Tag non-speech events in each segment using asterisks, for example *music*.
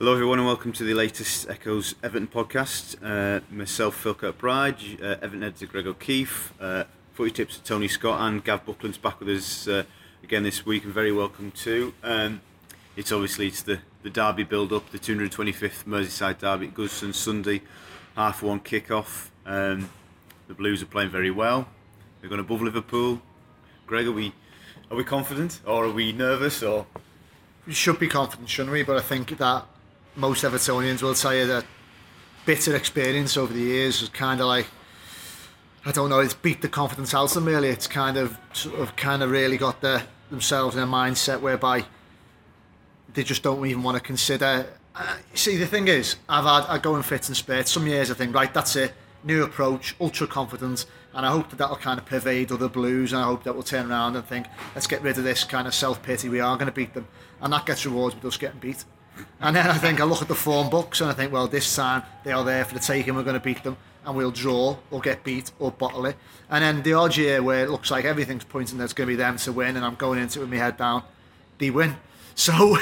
Hello, everyone, and welcome to the latest Echoes Everton podcast. Uh, myself, Phil Kirkbride, uh, Everton editor Greg O'Keeffe, uh, footy tips to Tony Scott, and Gav Buckland's back with us uh, again this week, and very welcome too. Um, it's obviously it's the, the derby build up, the 225th Merseyside derby at Goodison Sunday, half one kick off. Um, the Blues are playing very well. They're going above Liverpool. Greg, are we are we confident or are we nervous or? We should be confident, shouldn't we? But I think that most Evertonians will tell you that bitter experience over the years is kind of like I don't know, it's beat the confidence out of them really. It's kind of sort of kind of really got their themselves in a mindset whereby they just don't even want to consider. Uh, see, the thing is, I've had I go in fits and spurts. Some years I think, right, that's it, new approach, ultra confident, and I hope that that'll kind of pervade other blues, and I hope that we'll turn around and think, let's get rid of this kind of self pity. We are going to beat them, and that gets rewards with us getting beat. And then I think I look at the form books and I think, well, this time they are there for the taking. We're going to beat them, and we'll draw or get beat or bottle it. And then the odd year where it looks like everything's pointing that it's going to be them to win, and I'm going into it with my head down, they win. *laughs* So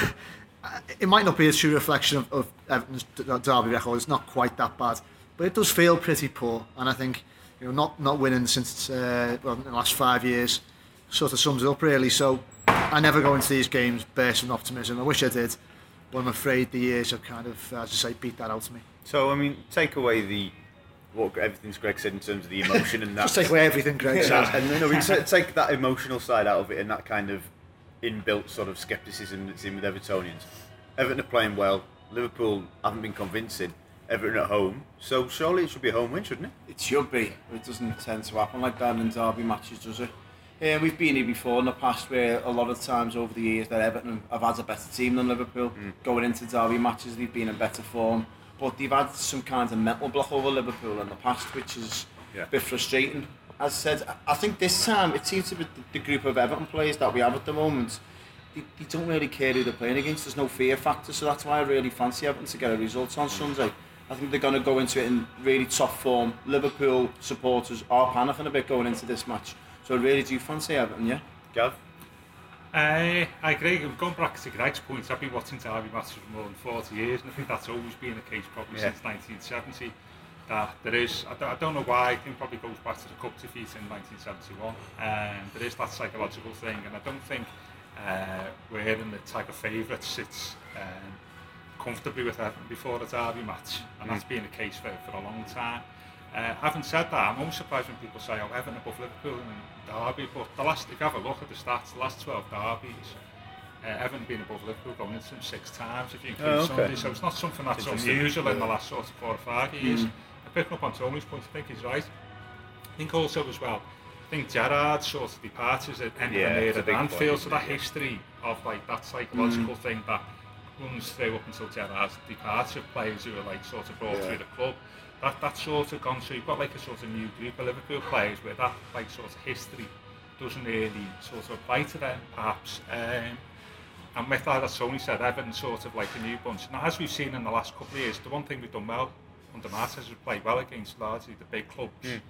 it might not be a true reflection of, of Everton's derby record. It's not quite that bad, but it does feel pretty poor. And I think you know not not winning since uh, well, the last five years sort of sums it up really. So I never go into these games based on optimism. I wish I did, but I'm afraid the years have kind of, as I say, beat that out of me. So I mean, take away the what everything's Greg said in terms of the emotion and *laughs* that. Just take away everything Greg said. and then we t- take that emotional side out of it and that kind of inbuilt sort of scepticism that's in with Evertonians. Everton are playing well. Liverpool haven't been convincing. Everton at home, so surely it should be a home win, shouldn't it? It should be. It doesn't tend to happen like that in derby matches, does it? Yeah, we've been here before in the past where a lot of times over the years that Everton have had a better team than Liverpool. Mm. Going into derby matches, they've been in better form. But they've had some kind of mental block over Liverpool in the past, which is yeah. a bit frustrating. As I said, I think this time it seems to be the, the group of Everton players that we have at the moment, they, they don't really care who they're playing against. There's no fear factor, so that's why I really fancy Everton to get a result on Sunday. I think they're going to go into it in really tough form. Liverpool supporters are panicking a bit going into this match. So really do you fancy Everton, yeah? Gav? Uh, I agree. gone back to Greg's point, I've been watching derby matches for more than 40 years, and I think that's always been the case probably yeah. since 1970. That there is, I don't, I don't know why, I think probably goes back to the cup defeat in 1971. Um, there is that psychological thing, and I don't think uh, we're in the type of favourites sits um, comfortably with Everton before the derby match, and that's been the case for, for a long time. Uh, having said that, I'm always surprised when people say, oh, Everton above Liverpool in Derby, but the last, if you have a look at the stats, the last 12 derbies, uh, Everton been above Liverpool going into them six times if you include oh, okay. Sunday, so it's not something that's unusual in the last sort of four or five years. Mm. Picking up on Tony's point, I think he's right. I think also as well, I think Gerrard's sort of departures at end yeah, of the year at Anfield, so that yeah. history of like that psychological mm. thing that runs through up until Gerrard's departure, players who are like sort of brought yeah. through the club. That that's sort of gone. So you've got like a sort of new group of Liverpool players where that like sort of history doesn't really sort of apply to them, perhaps. Um, and with that, as Tony said, Everton sort of like a new bunch. Now, as we've seen in the last couple of years, the one thing we've done well under Martinez is we played well against largely the big clubs mm.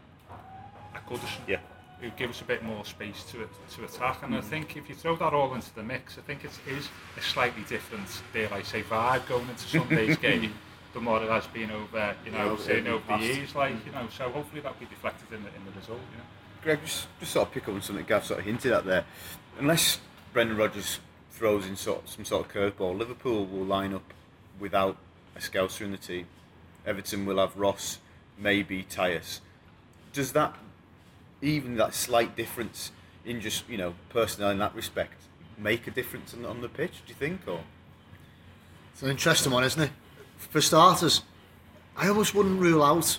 at Goodison. Yeah who give us a bit more space to to attack. And mm. I think if you throw that all into the mix, I think it is a slightly different, dare I say, vibe going into Sunday's *laughs* game than what it has been over, you know, saying over the years. Like, you know, so hopefully that'll be reflected in the in the result. You know. Greg, just, just sort of pick up on something Gav sort of hinted at there. Unless Brendan Rodgers throws in sort some sort of curveball, Liverpool will line up without a Scouser in the team. Everton will have Ross, maybe Tyus. Does that even that slight difference in just you know personnel in that respect make a difference on, on the pitch? Do you think, or it's an interesting one, isn't it? For starters, I almost wouldn't rule out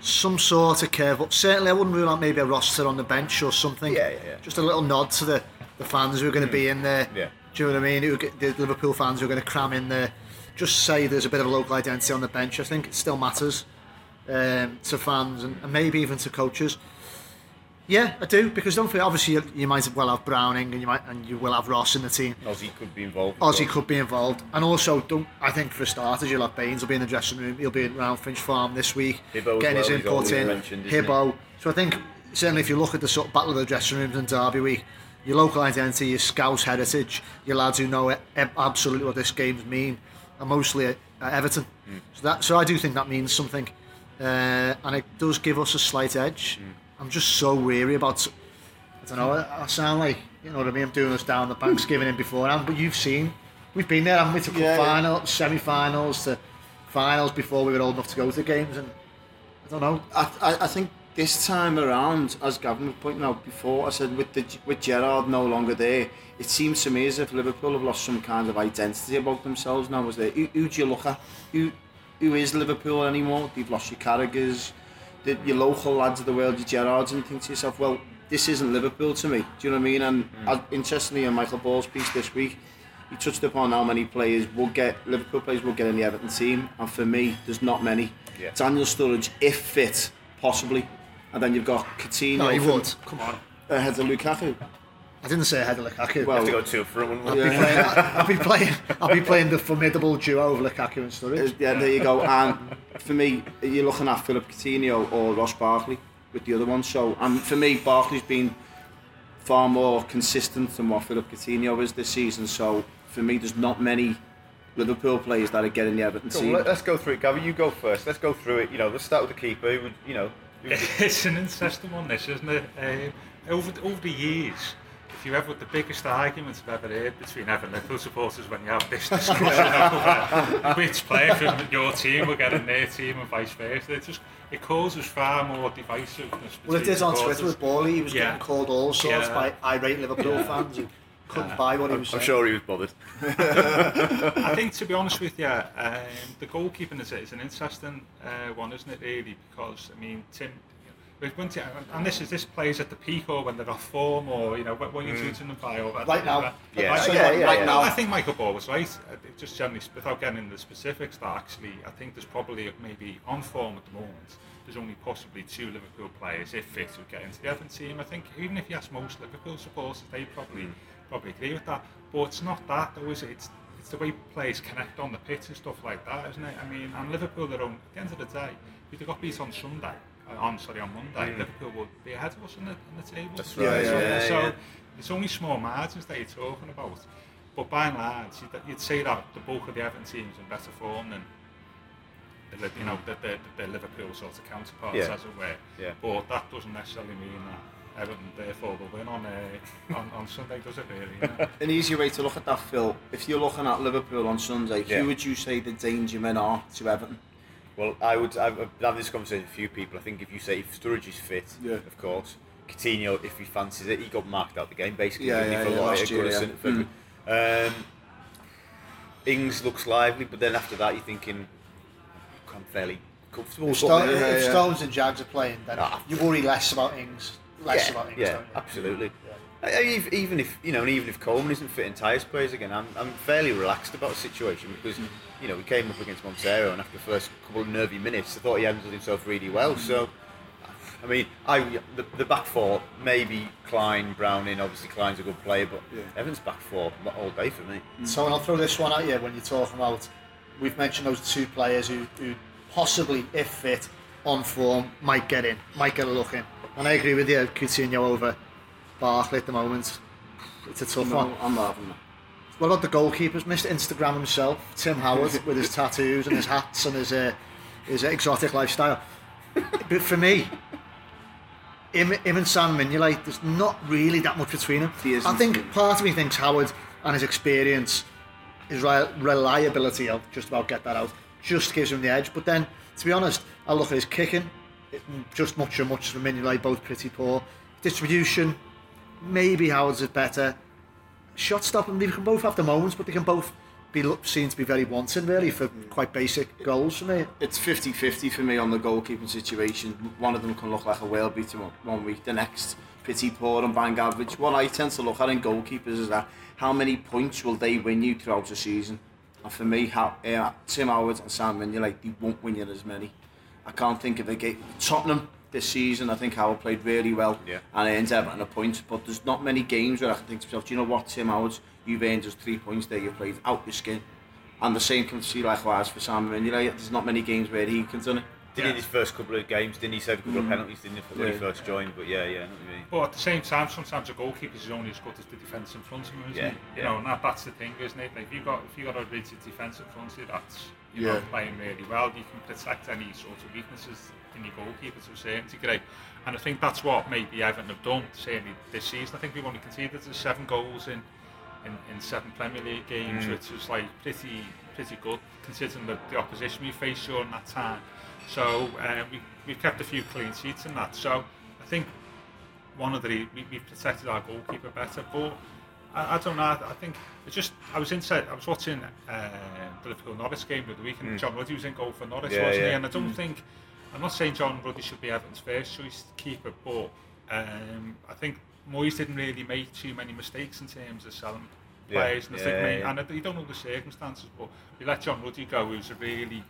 some sort of curve up. Certainly, I wouldn't rule out maybe a roster on the bench or something. Yeah, yeah, yeah. Just a little nod to the, the fans who are going to mm. be in there. Yeah. Do you know what I mean? Who, the Liverpool fans who are going to cram in there. Just say there's a bit of a local identity on the bench. I think it still matters um, to fans and, and, maybe even to coaches. Yeah, I do because don't forget. Obviously, you, you, might well have Browning and you might and you will have Ross in the team. Ozzy could be involved. Ozzy could be involved, and also don't. I think for starters, you'll have Baines will be in the dressing room. He'll be around Finch Farm this week, Hibbo getting well, his input in. Hibbo. So I think certainly if you look at the sort of battle of the dressing rooms in Derby week, your local identity, your Scouse heritage, your lads who know it, absolutely what this game's mean, and mostly at, at Everton. Mm. So that, so I do think that means something, uh, and it does give us a slight edge. Mm. I'm just so weary about. I don't know. I, I sound like you know what I mean. I'm doing this down the banks, *laughs* giving in beforehand, but you've seen, we've been there, haven't we? To yeah, final, yeah. semi-finals, to finals before we were old enough to go to the games, and I don't know. I, I, I think this time around, as Gavin was pointing out before, I said with the with Gerrard no longer there, it seems to me as if Liverpool have lost some kind of identity about themselves now. Was there? Who, who do you look at? Who who is Liverpool anymore? You've lost your Carragher's, the, your local lads of the world, your Gerrards, and think to yourself, well, this isn't Liverpool to me. Do you know what I mean? And mm. as, interestingly, in Michael Ball's piece this week, he touched upon how many players will get Liverpool players will get in the Everton team, and for me, there's not many. Yeah. Daniel Sturridge, if fit, possibly and then you've got Coutinho. No, he would. Come on. Ahead of Lukaku. I didn't say ahead of Lukaku. Well, have to go two front, wouldn't? I'll, yeah. be playing, *laughs* I'll be playing. I'll be playing the formidable duo of Lukaku and Sturridge. Yeah, there you go. And for me, you're looking at Philip Coutinho or Ross Barkley with the other one. So, and for me, Barkley's been far more consistent than what Philip Coutinho is this season. So, for me, there's not many Liverpool players that are getting the Everton team. let's go through it, Gavin. You go first. Let's go through it. You know, let's start with the keeper. Who would, you know, *laughs* it's an interesting one, this, isn't it? Um, over, over the years, if you ever the biggest arguments I've ever heard between Everton Liverpool supporters when you have this discussion over which player from your team will get in their team and vice versa, it just it causes far more divisiveness. Well, it it is on Twitter with Bally. He was yeah. getting called all sorts yeah. by irate Liverpool yeah. fans who couldn't yeah. buy what he was. I'm saying. sure he was bothered. I think, to be honest with you, um, the goalkeeping is, is an interesting uh, one, isn't it? Really, because I mean, Tim. Once and this is this plays at the peak or when they're off form or you know when you're mm. treating them by over right now yeah, right, so yeah, yeah, right yeah. now I think Michael Ball was right uh, just generally without getting into the specifics that actually I think there's probably maybe on form at the moment there's only possibly two Liverpool players if fit who get into the Everton team I think even if you ask most Liverpool supporters they probably mm probably agree with that. But it's not that though, is it? It's, it's the way players connect on the pitch and stuff like that, isn't it? I mean, and Liverpool, their own, at the end of the day, if they got beat on Sunday, on sorry, on Monday, mm. Liverpool would be ahead of us in the, in the table. That's right. Yeah, so, yeah, so yeah. it's only small margins that you're talking about. But by and large, you'd, you'd say that the bulk of the Everton teams in better form than the, you know the, the, the Liverpool sort of counterparts, yeah. as it were. Yeah. But that doesn't necessarily mean that Everton therefore will win on, uh, on, on Sunday, does it really? You *laughs* An easy way to look at that, Phil, if you're looking at Liverpool on Sunday, yeah. who would you say the danger men are to Everton? Well, I would, I've had this conversation with a few people. I think if you say if Sturridge is fit, yeah. of course, Coutinho, if he fancies it, he got marked out the game basically. Yeah, yeah, for yeah, last year, yeah. For, mm. um, Ings looks lively, but then after that, you're thinking, I'm fairly comfortable. If, Stone, yeah, if Stones and Jags are playing, then ah. you worry less about Ings less yeah, about him. Yeah, absolutely. Even if you know, and even if Coleman isn't fit and Tyus plays again, I'm, I'm fairly relaxed about the situation because you know we came up against Montero and after the first couple of nervy minutes, I thought he handled himself really well. So, I mean, I the, the back four maybe Clyne, Browning. Obviously, Clyne's a good player, but yeah. Evans back four all day for me. Mm. So, and I'll throw this one at you when you're talking about. We've mentioned those two players who, who possibly, if fit, on form, might get in, might get a look in. And I agree with you, Coutinho over Barkley at the moment. It's a tough no, one. I'm laughing. What about the goalkeepers? Mr. Instagram himself, Tim Howard, *laughs* with his tattoos and his hats and his uh, his exotic lifestyle. but for me, him, him and Sam Mignolet, there's not really that much between them. I think part of me thinks Howard and his experience, his reliability, I'll just about get that out, just gives him the edge. But then, to be honest, I look at his kicking, just much and much for Mignolet, both pretty poor. Distribution, maybe Howard's is better. Shot stopping, they can both have the moments, but they can both be seen to be very wanting, really, for quite basic goals for me. It's 50-50 for me on the goalkeeping situation. One of them can look like a whale beater one week, the next pretty poor and bang average. What I tend to look at in goalkeepers is that how many points will they win you throughout the season? And for me, how, uh, Tim Howard and Sam Mignolet, they won't win you as many. I can't think of a game. Tottenham this season, I think Howard played really well yeah. and earned Everton a point. But there's not many games where I can think to myself, do you know what, Tim Howard, you've earned us three points there, you've played out your skin. And the same can see likewise for Sam Mignolet. You know, there's not many games where he can do it. Did Yeah. in his first couple of games, didn't he save a couple of mm. penalties, didn't he, when he first joined? But yeah, yeah, I know what you mean. But at the same time, sometimes a goalkeeper is only as good as the defence in front of him, isn't Yeah, it? yeah. You know, and that, that's the thing, isn't it? Like, if you got if you got a rigid defence in front of you, that's you Yeah. know playing really well. You can protect any sort of weaknesses in your goalkeeper to a certain degree. And I think that's what maybe Everton have done certainly this season. I think we've only conceded there's seven goals in, in, in seven Premier League games, Mm. which was like pretty pretty good considering the, the opposition we faced during that time. So uh, we we've kept a few clean sheets in that. So I think one of the we, we've protected our goalkeeper better, but I, I don't know. I, I think it's just I was inside. I was watching uh, the Liverpool Norwich game the other week, and John Ruddy was in goal for Norwich, Yeah, wasn't he? And I don't think I'm not saying John Ruddy should be Everton's first choice keeper, but um, I think Moyes didn't really make too many mistakes in terms of selling Yeah, players. And yeah, yeah. and I, you don't know the circumstances, but we let John Ruddy go, who's a really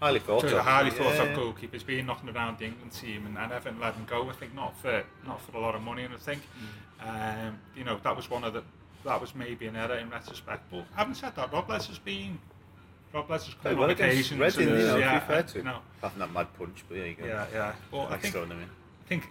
Highly thought of. highly thought of goalkeeper. He's been knocking around the England team and, and Everton let him go. I think not for not for a lot of money, and I think um, you know that was one of the that was maybe an error in retrospect. But having said that, Robles has been Robles has come well against occasions. Reading, and, you know, yeah, be fair to you him. know, Apart from that mad punch, but there you go. yeah, yeah. But I Thanks think throwing them in. I think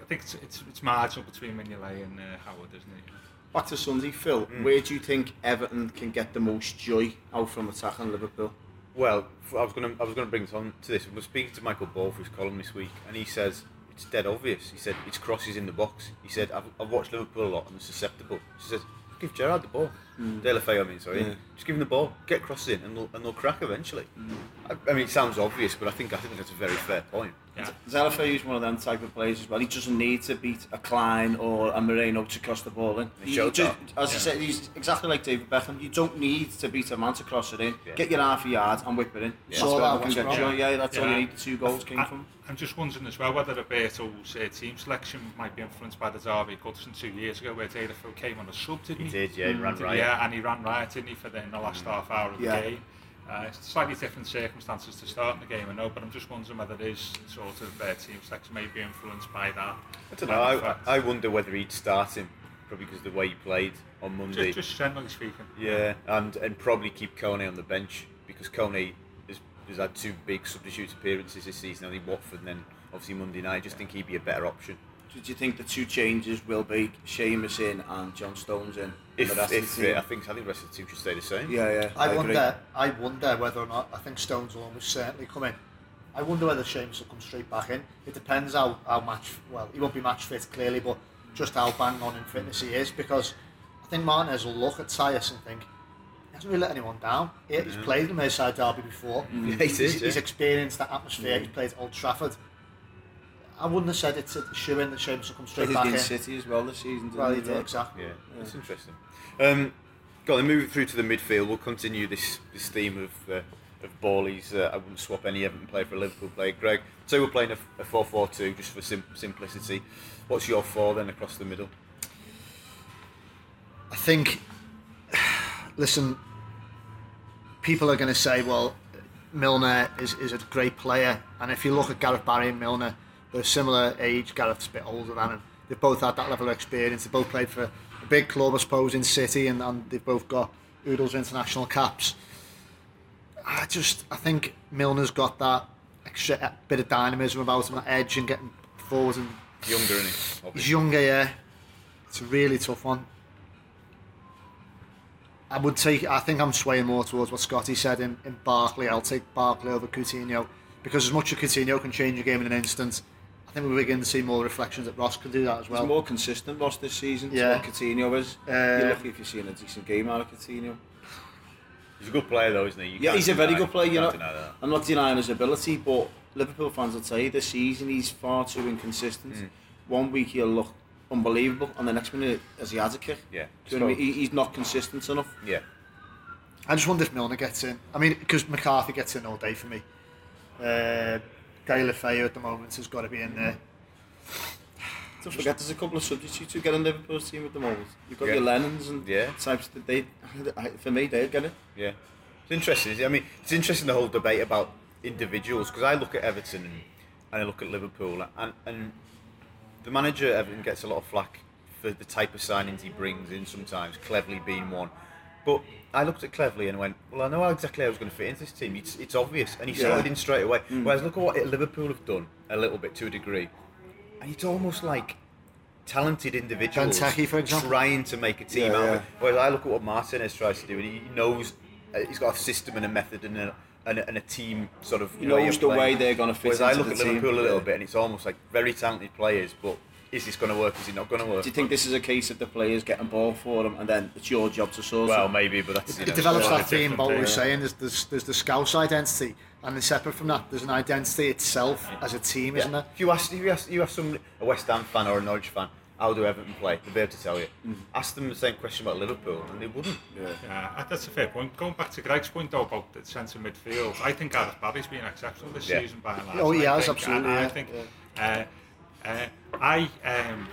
I think it's it's, it's marginal between Mignolet and uh, Howard, isn't it? Back to Sunday, Phil. Where do you think Everton can get the most joy out from attacking Liverpool? Well, f- I was going to I was going to bring this on to this. I was speaking to Michael Ball for his column this week, and he says it's dead obvious. He said it's crosses in the box. He said I've, I've watched Liverpool a lot and they're susceptible. He says give Gerard the ball. Deulofeu, I mean, sorry. Yeah. Just give him the ball, get crosses in, and they'll, and they'll crack eventually. Mm. I, I mean, it sounds obvious, but I think I think that's a very fair point. Yeah. Deulofeu is one of them type of players as well. He doesn't need to beat a Clyne or a Moreno to cross the ball in. He He showed just, that. as I said, he's exactly like David Beckham. You don't need to beat a man to cross it in. Yeah. Get your half a yard and whip it in. That's Saw where that we can get Brom. Yeah, that's all you need. The two goals came I, from. I'm just wondering as well whether Roberto's uh, team selection might be influenced by the Derby Goodison two years ago, where Deulofeu came on a sub, didn't He he? did, yeah, he ran mm. Did- riot. Yeah, and he ran riot, didn't he, for the, in the last half hour of Yeah. the game. Uh, it's slightly different circumstances to start the game, I know, but I'm just wondering whether his sort of uh, team selection may be influenced by that. I don't know. I. I wonder whether he'd start him, probably because of the way he played on Monday. just, just generally speaking. Yeah, and and probably keep Kone on the bench because Kone has, has had two big substitute appearances this season, only Watford and then obviously Monday night. I just think he'd be a better option. Do you think the two changes will be Seamus in and John Stones in? If, if of? I think I think the rest of the team should stay the same. yeah, yeah. I, agree. wonder. I wonder whether or not I think Stones will almost certainly come in. I wonder whether James will come straight back in. It depends how, how match. Well, he won't be match fit clearly, but just how bang on in fitness he is. Because I think Martinez will look at Tyus and think he hasn't really let anyone down. He, he's played the Merseyside derby before. Mm. *laughs* Yeah, he did, he's, yeah. he's experienced that atmosphere. Mm. He's played at Old Trafford. I wouldn't have said it's a shoe in that James will come straight back in. against City as well this season. Didn't Well, he he? did exactly. Yeah, that's interesting. Um, go on, then move through to the midfield. We'll continue this this theme of uh, of Ballys. Uh, I wouldn't swap any Everton player for a Liverpool player. Greg, so we're playing a, a 4-4-2 just for sim- simplicity. What's your four then across the middle? I think, *sighs* listen, people are going to say, well, Milner is, is a great player. And if you look at Gareth Barry and Milner, they're similar age. Gareth's a bit older than him. They've both had that level of experience. They've both played for a big club, I suppose, in City, and, and they've both got oodles of international caps. I just, I think Milner's got that extra bit of dynamism about him, that edge and getting forward. And Younger, isn't he? he's younger, yeah. It's a really tough one. I would take. I think I'm swaying more towards what Scotty said in, in Barkley. I'll take Barkley over Coutinho because as much as Coutinho can change a game in an instant, I think we're beginning to see more reflections that Ross can do that as He's well. more consistent, Ross, this season Yeah. to what Coutinho is. Uh, You're lucky if you're seeing a decent game out of Coutinho. He's a good player though, isn't he? You Yeah, he's a very good player. You know. I'm not denying his ability, but Liverpool fans will tell you this season he's far too inconsistent. Hmm. One week he'll look unbelievable, and the next minute, as he has a kick, Yeah. do you know what I mean? He, he's not consistent enough. Yeah. I just wonder if Milner gets in. I mean, because McCarthy gets in all day for me. Uh, Deulofeu at the moment has got to be in there. Don't forget, there's a couple of substitutes who get in Liverpool's team at the moment. You've got Yeah. your Lennons and Yeah. types that they, for me, they'll get it. Yeah, it's interesting. I mean, it's interesting the whole debate about individuals because I look at Everton and, and I look at Liverpool and and the manager Everton gets a lot of flack for the type of signings he brings in sometimes, Cleverley being one. But I looked at Cleverley and went, well, I know how exactly I was going to fit into this team. It's, it's obvious, and he Yeah. slotted in straight away. Whereas look at what Liverpool have done a little bit to a degree, and it's almost like talented individuals for example. trying to make a team Yeah, out of it. Whereas I look at what Martinez tries to do, and he knows uh, he's got a system and a method and a, and a, and a team sort of He knows the way they're gonna fit Whereas I look at Liverpool a little Yeah. bit, and it's almost like very talented players, but is this going to work? Is it not going to work? Do you think this is a case of the players getting ball for them, and then it's your job to sort Well, it? maybe, but that's you It develops that of theme different about what we're saying. There's, there's, there's the Scouse identity, and then separate from that, there's an identity itself as a team, isn't there? If you ask, if you ask, you ask some a West Ham fan or a Norwich fan, how do Everton play? They'll be able to tell you. Ask them the same question about Liverpool, and they wouldn't. Yeah. Yeah, that's a fair point. Going back to Greg's point though about the centre midfield, I think Gareth Barry's been exceptional this Yeah. season by and large. Oh, he I has, think- absolutely, and I yeah. think uh, uh, I um,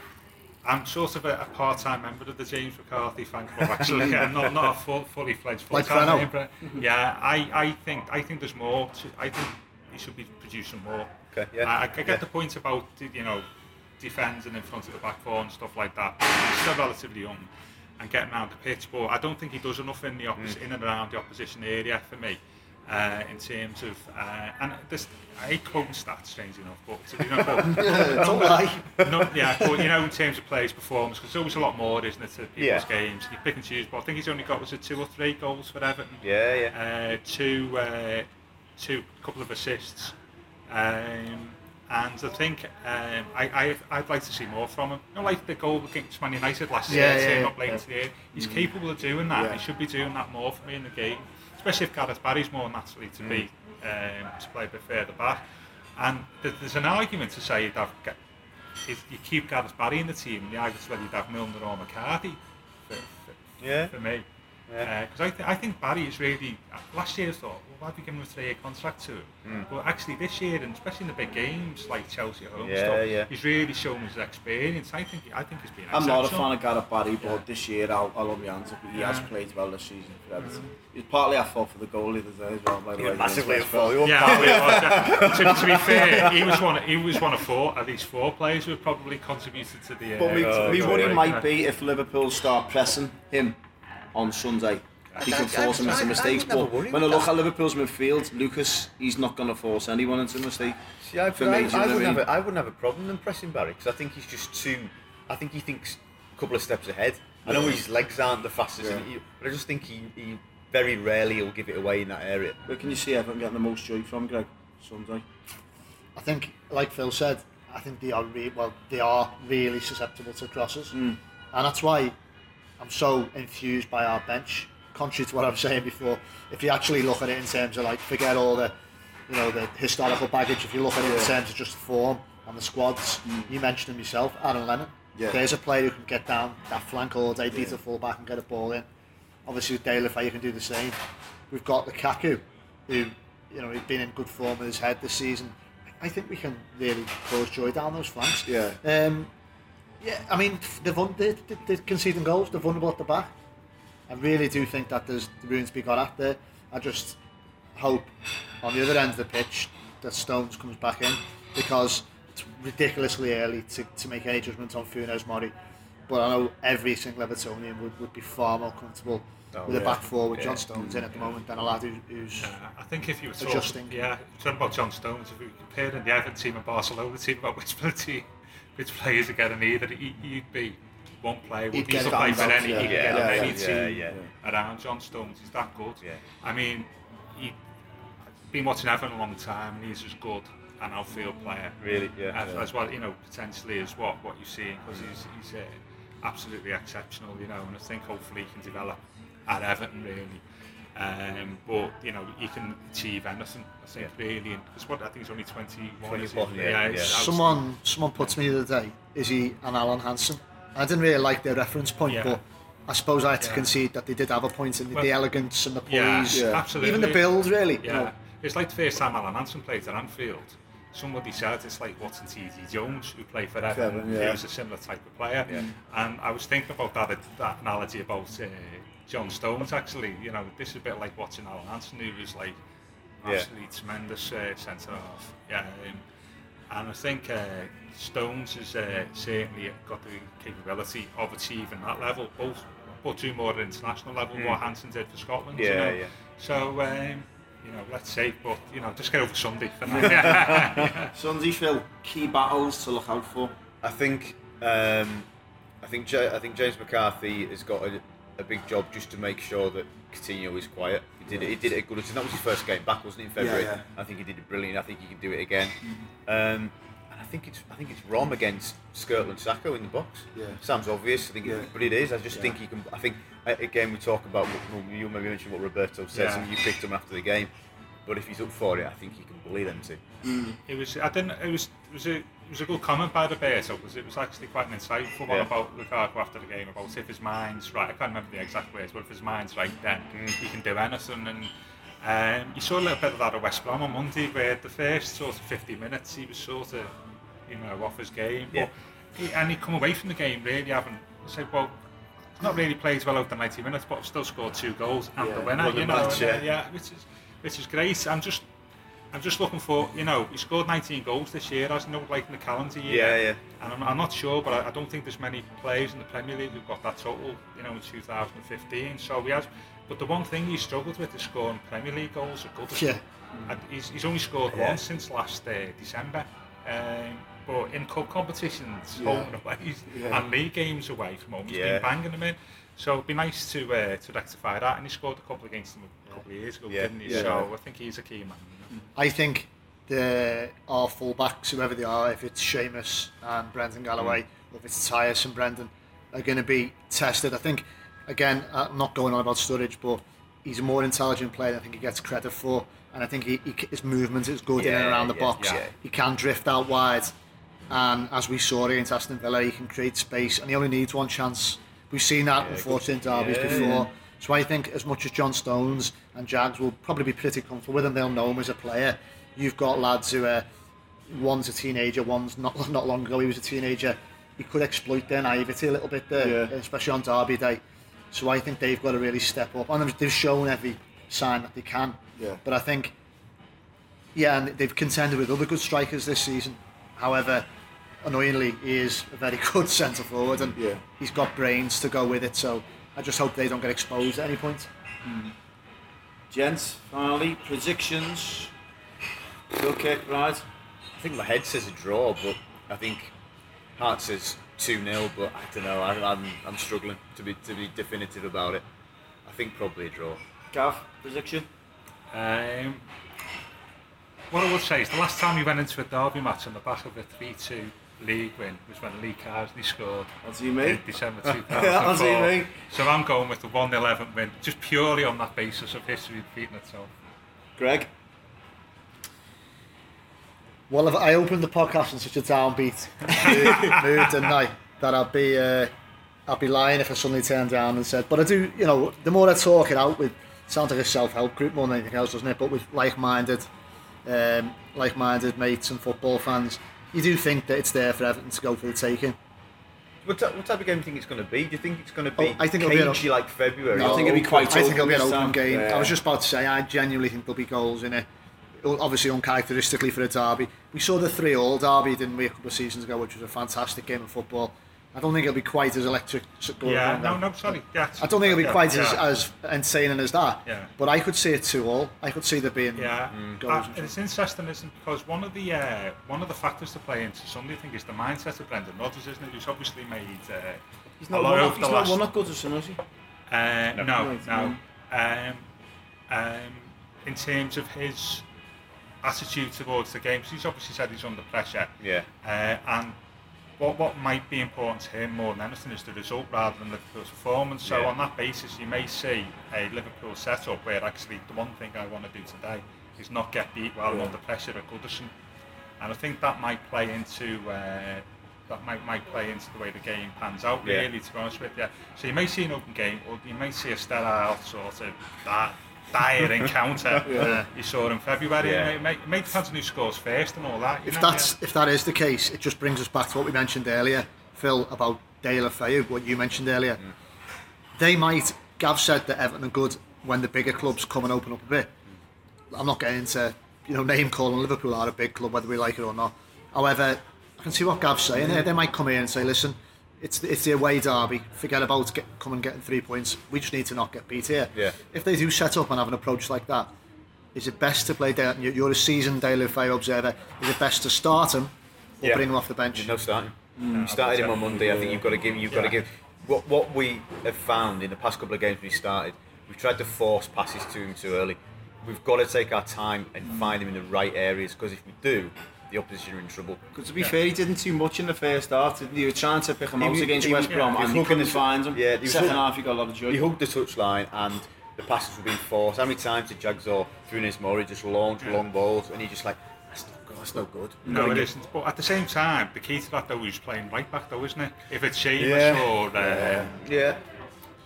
I'm sort of a, a part-time member of the James McCarthy fan club. Actually, *laughs* I'm not not a full, fully fledged Like full-time Renault. member. Yeah, I, I think I think there's more. To, I think he should be producing more. Okay, yeah, I, I get yeah. the point about you know defending in front of the back four and stuff like that. He's still relatively young and getting around the pitch, but I don't think he does enough in the oppos- in and around the opposition area for me. Uh, in terms of uh, and this, I hate quoting stats, strange enough, but to be honest, Don't lie. no, yeah, but you know, in terms of players' performance, because there's always a lot more, isn't it, to people's Yeah. games. You pick and choose, but I think he's only got was it two or three goals for Everton. Yeah, yeah. Uh, two, uh, two couple of assists, um, and I think um, I, I I'd like to see more from him. You know, like the goal against Man United last Yeah, year, yeah, yeah, up late yeah. the year. He's capable of doing that. Yeah. He should be doing that more for me in the game, especially if Gareth Barry's more naturally to be um, to play a bit further back. And th- there's an argument to say you'd have is you keep Gareth Barry in the team, and the argument's whether you'd have Milner or McCarthy for, for, Yeah. for me. Yeah. Uh, because I, th- I think Barry is really. Uh, last year I thought, well, why have you given him a three-year contract to him? Hmm. But actually this year, and especially in the big games like Chelsea at home, Yeah, stuff, yeah. he's really shown his experience. I think I think he's been. I'm not a exceptional. fan of Gareth Barry, but this year I'll, I'll hold my hands up. He has played well this season for Everton. Mm-hmm. It's partly our fault for the goalie today as well, by the way. Massively at fault. West Yeah, well, it. well, to, to be fair, he was one. He was one of four, at least four players who have probably contributed to the. Uh, But we, me God. worry might be if Liverpool start pressing him on Sunday. He can force him I- into mistakes. would never But when I look that. at Liverpool's midfield, Lucas, he's not going to force anyone into a mistake. See, I, For I, me, I know what I wouldn't mean? have a, I wouldn't have a problem in pressing Barry because I think he's just too. I think he thinks a couple of steps ahead. I know his legs aren't the fastest, Yeah. he, but I just think he, he very rarely will give it away in that area. Where can you see Everton getting the most joy from, Greg? Sunday. I think, like Phil said, I think they are re- well, they are really susceptible to crosses, hmm. and that's why I'm so enthused by our bench. Contrary to what I was saying before, if you actually look at it in terms of like forget all the, you know, the historical baggage. If you look at it in terms of just form and the squads, you mentioned him yourself, Aaron Lennon. Yeah. There's a player who can get down that flank all day, beat Yeah. the full back and get a ball in. Obviously, with Deulofeu, you can do the same. We've got Lukaku, who, you know, he's been in good form with his head this season. I think we can really cause joy down those flanks. Yeah. Um, yeah, I mean, they've, won, they, they, they're conceding goals, they're vulnerable at the back. I really do think that there's room to be got at there. I just hope on the other end of the pitch that Stones comes back in because it's ridiculously early to, to make any judgment on Funes Mori. But I know every single Evertonian would, would be far more comfortable Oh, with a back four with Yeah. John Stones in at the moment than a lad who, who's Uh, I think if you were talking, Adjusting. yeah, talking about John Stones, if we compared the Everton team and Barcelona the team about which team, which players are getting either, he, he'd be one player He'd would it play on any, yeah. he could Yeah, get on yeah, any yeah, team yeah. around John Stones. He's that good. Yeah. I mean, he been watching Everton a long time, and he's as good an outfield player Really, yeah. as, as well, you know, potentially as what what you see because he's he's uh, absolutely exceptional, you know, and I think hopefully he can develop at Everton really. Um, but you know, you can achieve anything. I think really, because what I think he's only 21. is 21, yeah, it's yeah. Someone, someone put to me the other day, is he an Alan Hansen? I didn't really like their reference point, Yeah. but I suppose I had to Yeah. concede that they did have a point in the, Well, the elegance and the Yeah, poise, Yeah. absolutely. even the build, really. Yeah, You know, it's like the first time Alan Hansen played at Anfield. Somebody said it's like Watson T.G. Jones, who played for Everton. Everton, yeah. He was a similar type of player. Yeah. And I was thinking about that that analogy about uh, John Stones. Actually, you know, this is a bit like watching Alan Hansen, who was like Yeah. absolutely tremendous uh, centre half. Yeah, um, and I think uh, Stones has uh, certainly got the capability of achieving that level, both but do more at international level, what Hansen did for Scotland. you Yeah, know? yeah. So, um, you know, let's see, but, you know, just get over Sunday for now. *laughs* *laughs* Sunday, Phil, key battles to look out for. I think um, I think Ja- I think James McCarthy has got a, a big job just to make sure that Coutinho is quiet. He did it. He did it good. That was his first game back, wasn't it, in February? Yeah, I think he did it brilliant. I think he can do it again. *laughs* Um, and I think it's I think it's Rom against Skrtel and Sakho in the box. Yeah. Sounds obvious. I think, Yeah. it, but it is. I just Yeah. think he can. I think again we talk about what you maybe mentioned what Roberto says, Yeah. and you picked him after the game. But if he's up for it, I think he can bully them too. it was, I didn't, it was, it was a, it was a good comment by Roberto because it was actually quite an insightful one Yeah. about Lukaku after the game about if his mind's right. I can't remember the exact words, but if his mind's right, then he can do anything. And um, you saw a little bit of that at West Brom on Monday, where the first sort of 50 minutes he was sort of, you know, off his game. Yeah. But he, and he come away from the game really having said, well. Not really played well out the 90 minutes, but still scored two goals and Yeah, the winner. You know, match, uh, yeah. yeah, which is which is great. I'm just I'm just looking for, you know, he scored 19 goals this year, hasn't he, like in the calendar year. Yeah, yeah. And I'm, I'm not sure, but I, I don't think there's many players in the Premier League who've got that total, you know, in 2015. So he has, but the one thing he struggled with is scoring Premier League goals at Goodison. Yeah. And he's, he's only scored Yeah. once since last uh, December. Um, but in cup competitions, Yeah. home and away, Yeah. and league games away from home, he's Yeah. been banging them in. So it'd be nice to uh, to rectify that. And he scored a couple against them a couple of years ago, Yeah. didn't he? Yeah. So I think he's a key man. you know. Mm-hmm. I think the our fullbacks, whoever they are, if it's Seamus and Brendan Galloway, mm. or if it's Tyus and Brendan, are going to be tested. I think, again, uh, I'm not going on about Sturridge, but he's a more intelligent player than I think he gets credit for. And I think he, he, his movement is good in and around the yeah, box. yeah. He can drift out wide. And as we saw against Aston Villa, he can create space and he only needs one chance. We've seen that, Yeah, in good- derbies yeah, before. So I think as much as John Stones and Jags will probably be pretty comfortable with him, they'll know him as a player. You've got lads who are one's a teenager, one's not *laughs* not long ago he was a teenager. He could exploit their naivety a little bit there, Yeah. especially on Derby Day. So I think they've got to really step up, and they've shown every sign that they can. Yeah. But I think, yeah, and they've contended with other good strikers this season. However, annoyingly, he is a very *laughs* good centre forward, and Yeah. he's got brains to go with it. So I just hope they don't get exposed at any point. Gents, finally, predictions. Phil Kirkbride. I think my head says a draw, but I think heart says two 0 But I don't know. I, I'm I'm struggling to be to be definitive about it. I think probably a draw. Gav, prediction. Um, what I would say is the last time we went into a derby match on the back of a 3-2 league win was when Lee Carsley scored. As you mean? In December *laughs* 2004. As you mean? So I'm going with the 1-11 win, just purely on that basis of history repeating itself. Greg? Well, if I opened the podcast on such a downbeat *laughs* mood, didn't I? That I'd be, uh, I'd be lying if I suddenly turned down and said, but I do, you know, the more I talk it out with, sounds like a self-help group more than anything else, doesn't it? But with like-minded, um, like-minded mates and football fans, you do think that it's there for Everton to go for the taking. What, ty- what type of game do you think it's going to be? Do you think it's going to oh, be Oh, I think it'll be an- cagey like February? I think it'll be quite I think it'll be an open this open time. game. Yeah. I was just about to say, I genuinely think there'll be goals in it. Obviously, uncharacteristically for a derby. We saw the three-all derby, didn't we, a couple of seasons ago, which was a fantastic game of football. I don't think it'll be quite as electric. Yeah, no, no, sorry. Yeah, I don't think it'll be yeah, quite yeah. as, as entertaining as that. Yeah. But I could see it too all. I could see there being Yeah, goals. Uh, and it's interesting, isn't it? Because one of the uh, one of the factors to play into Sunday, I think, is the mindset of Brendan Rodgers, isn't it? Who's obviously made uh, He's a not lot one over up, the he's not last. one up Goodison, is he? Uh, no, no. Right, Um, um, in terms of his attitude towards the game, 'cause he's obviously said he's under pressure. Yeah. Uh, and what what might be important to him more than anything is the result rather than Liverpool's performance. So Yeah. on that basis, you may see a Liverpool setup where actually the one thing I want to do today is not get beat I'm Yeah. under pressure at Goodison. And I think that might play into uh, that might, might play into the way the game pans out. Yeah. Really, to be honest with you. So you may see an open game, or you may see a sterile sort of that dire encounter *laughs* Yeah. Uh, you saw in February. Yeah. It may, it may depend who scores first and all that. if know, that's if that is the case, it just brings us back to what we mentioned earlier, Phil, about Deulofeu, what you mentioned earlier. Mm. They might. Gav said that Everton are good when the bigger clubs come and open up a bit. I'm not getting into you know name calling. Liverpool are a big club, whether we like it or not. However, I can see what Gav's saying here. They might come in and say, listen, it's it's the away derby. Forget about get, coming and getting three points. We just need to not get beat here. Yeah. If they do set up and have an approach like that, is it best to play? De- you're you're a seasoned Deulofeu observer. Is it best to start him or Yeah. bring him off the bench? No starting. Mm. you started him on Monday. I think you've got to give. You've got to give. What what we have found in the past couple of games we started, we've tried to force passes to him too early. We've got to take our time and find him in the right areas because if we do, the opposition are in trouble. Because to be fair, he didn't do much in the first half. didn't he? You were trying to pick him He out was- against he West Brom, he was and he hooking couldn't the- find him. Yeah, he was Second hooking- half, he got a lot of joy. He hugged the touchline and the passes were being forced. How many times did Jags or Funes Mori just launch long balls and he just like that's not good. That's no good. No, it isn't. But at the same time, the key to that though is playing right back though, isn't it? If it's Seamus Yeah. or uh, Yeah.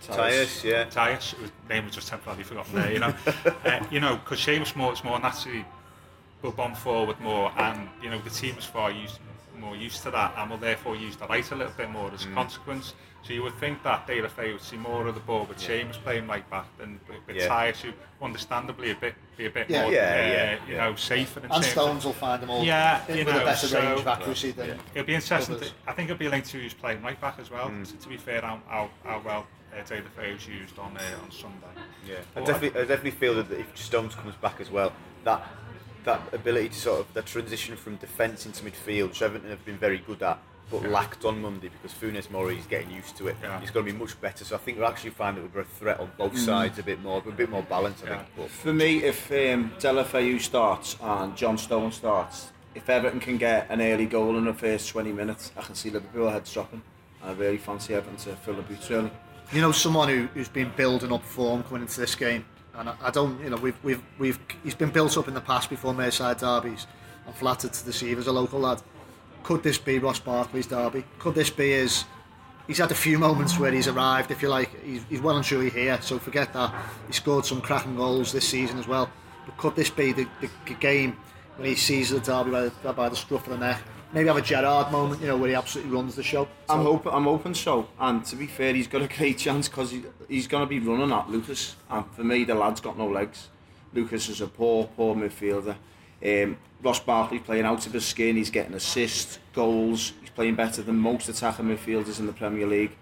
Tyres, yeah. Tyus, whose name was just temporarily forgotten there, you know, *laughs* uh, you know, because Seamus more, it's more naturally will bomb forward more, and you know the team is far used more used to that, and will therefore use the right a little bit more Mm. as a consequence. So you would think that Deulofeu would see more of the ball with Seamus playing right back than with, with Yeah. Tyus, who understandably a bit be a bit Yeah. more, Yeah, uh, yeah, you yeah. know, safer in And terms of- Stones will find them all Yeah, with you a know, better so- range of accuracy than. It'll be interesting. To, I think it'll be linked to who's playing right back as well. Mm. To, to be fair, how, how, how well uh, Deulofeu was used on uh, on Sunday. Yeah, I But definitely, I definitely feel that if Stones comes back as well, that that ability to sort of the transition from defence into midfield, which Everton have been very good at, but lacked on Monday because Funes Mori is getting used to it. Yeah. He's going to be much better. So I think we'll actually find that we're a threat on both sides a bit more, a bit more balance. I Yeah. think. But For me, if um, Deulofeu starts and John Stone starts, if Everton can get an early goal in the first 20 minutes, I can see Liverpool heads dropping. I really fancy Everton to fill the boots early. You know, someone who, who's been building up form coming into this game, and I, I don't, you know, we've, we've, we've, he's been built up in the past before Merseyside derbies. I'm flattered to deceive as a local lad. Could this be Ross Barkley's derby? Could this be his? He's had a few moments where he's arrived, if you like. He's, he's well and truly here, so forget that. He scored some cracking goals this season as well. But could this be the, the, game when he sees the derby by the, by the scruff of the neck? Maybe have a Gerrard moment, you know, where he absolutely runs the show. I'm So- hoping, I'm hoping so. And to be fair, he's got a *laughs* great chance because he, he's going to be running at Lucas. And for me, the lad's got no legs. Lucas is a poor, poor midfielder. Um, Ross Barkley playing out of his skin. He's getting assists, goals. He's playing better than most attacking midfielders in the Premier League.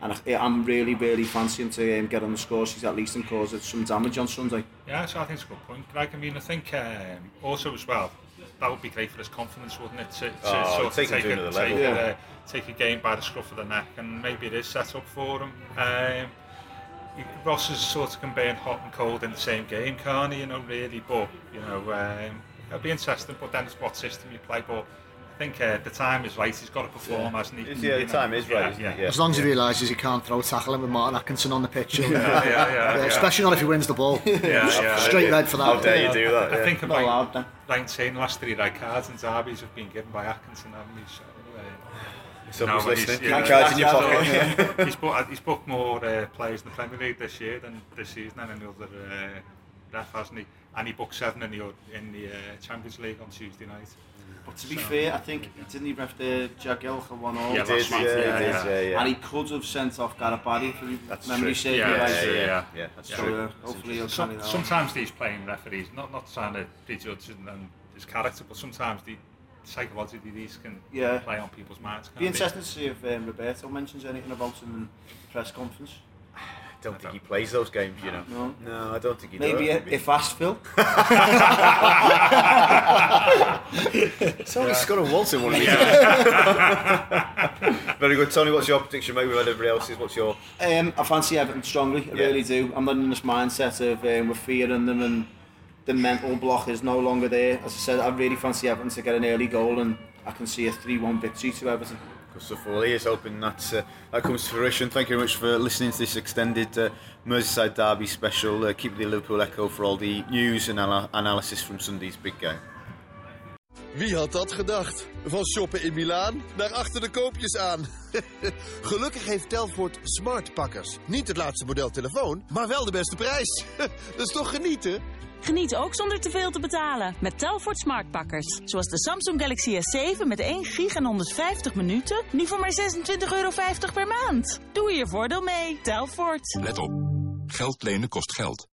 And I, I'm really, really fancying to um, get on the score sheet at least and cause it some damage on Sunday. Yeah, so I think it's a good point. Greg, I mean, I think um, also as well, that would be great for his confidence, wouldn't it? To, to Oh, sort of take him take, a, take, level. a, Yeah. take a game by the scruff of the neck, and maybe it is set up for him. Um, Ross is sort of can burn hot and cold in the same game, can't he? You know, really, but you know, um, it'll be interesting. But then it's what system you play. But I think uh, the time is right. He's got to perform, hasn't he? It's- yeah, the know, time is right, yeah, yeah. Yeah. As long as he realises he can't throw tackle him with Martin Atkinson on the pitch. Yeah, yeah, yeah, yeah. Especially not if he wins the ball. *laughs* Yeah, yeah. Straight red for that. How dare you do that? I yeah. think about allowed then. Ryan Tain, the last three red cards and derbies have been given by Atkinson, haven't he? So, uh, Someone's No, but he's- yeah. Cards in your Yeah. *laughs* he's booked he's booked more uh, players in the Premier League this year than this season than any other uh, ref, hasn't he? And he booked seven in the in the uh, Champions League on Tuesday night. But to be so, fair, I think he didn't he ref the Jagielka one all. Yeah, did, yeah, yeah, yeah, yeah, yeah. And he could have sent off Garabari for that's memory sake. Yeah, yeah, yeah, yeah, yeah. That's so true. Uh, hopefully he'll Some, that Sometimes these playing referees, not not trying to prejudge and, and his character, but sometimes the psychologically these can yeah. play on people's minds. Be interesting to see if um, Roberto mentions anything about him in the press conference. I don't think he plays those games, you know. No. No, I don't think he does. Maybe does. if asked Phil. *laughs* *laughs* It's only Scott and Walton one of these. Very good, Tony. What's your prediction, mate? We've had everybody else's. What's your? Um, I fancy Everton strongly, I Yeah. really do. I'm not in this mindset of um, we're fearing them and the mental block is no longer there. As I said, I really fancy Everton to get an early goal and I can see a 3-1 victory to Everton. Good stuff. Well, here's hoping that uh, that comes to fruition. Thank you very much for listening to this extended uh, Merseyside Derby special. Uh, keep the Liverpool Echo for all the news and ana- analysis from Sunday's big game. Wie had dat gedacht? Van shoppen in Milaan naar achter de koopjes aan. *laughs* Gelukkig heeft Telfort smartpakkers. Niet het laatste model telefoon, maar wel de beste prijs. *laughs* Dat is toch genieten? Geniet ook zonder te veel te betalen met Telfort Smartpakkers. Zoals de Samsung Galaxy S7 met 1 gig en 150 minuten. Nu voor maar 26,50 euro per maand. Doe je voordeel mee. Telfort. Let op. Geld lenen kost geld.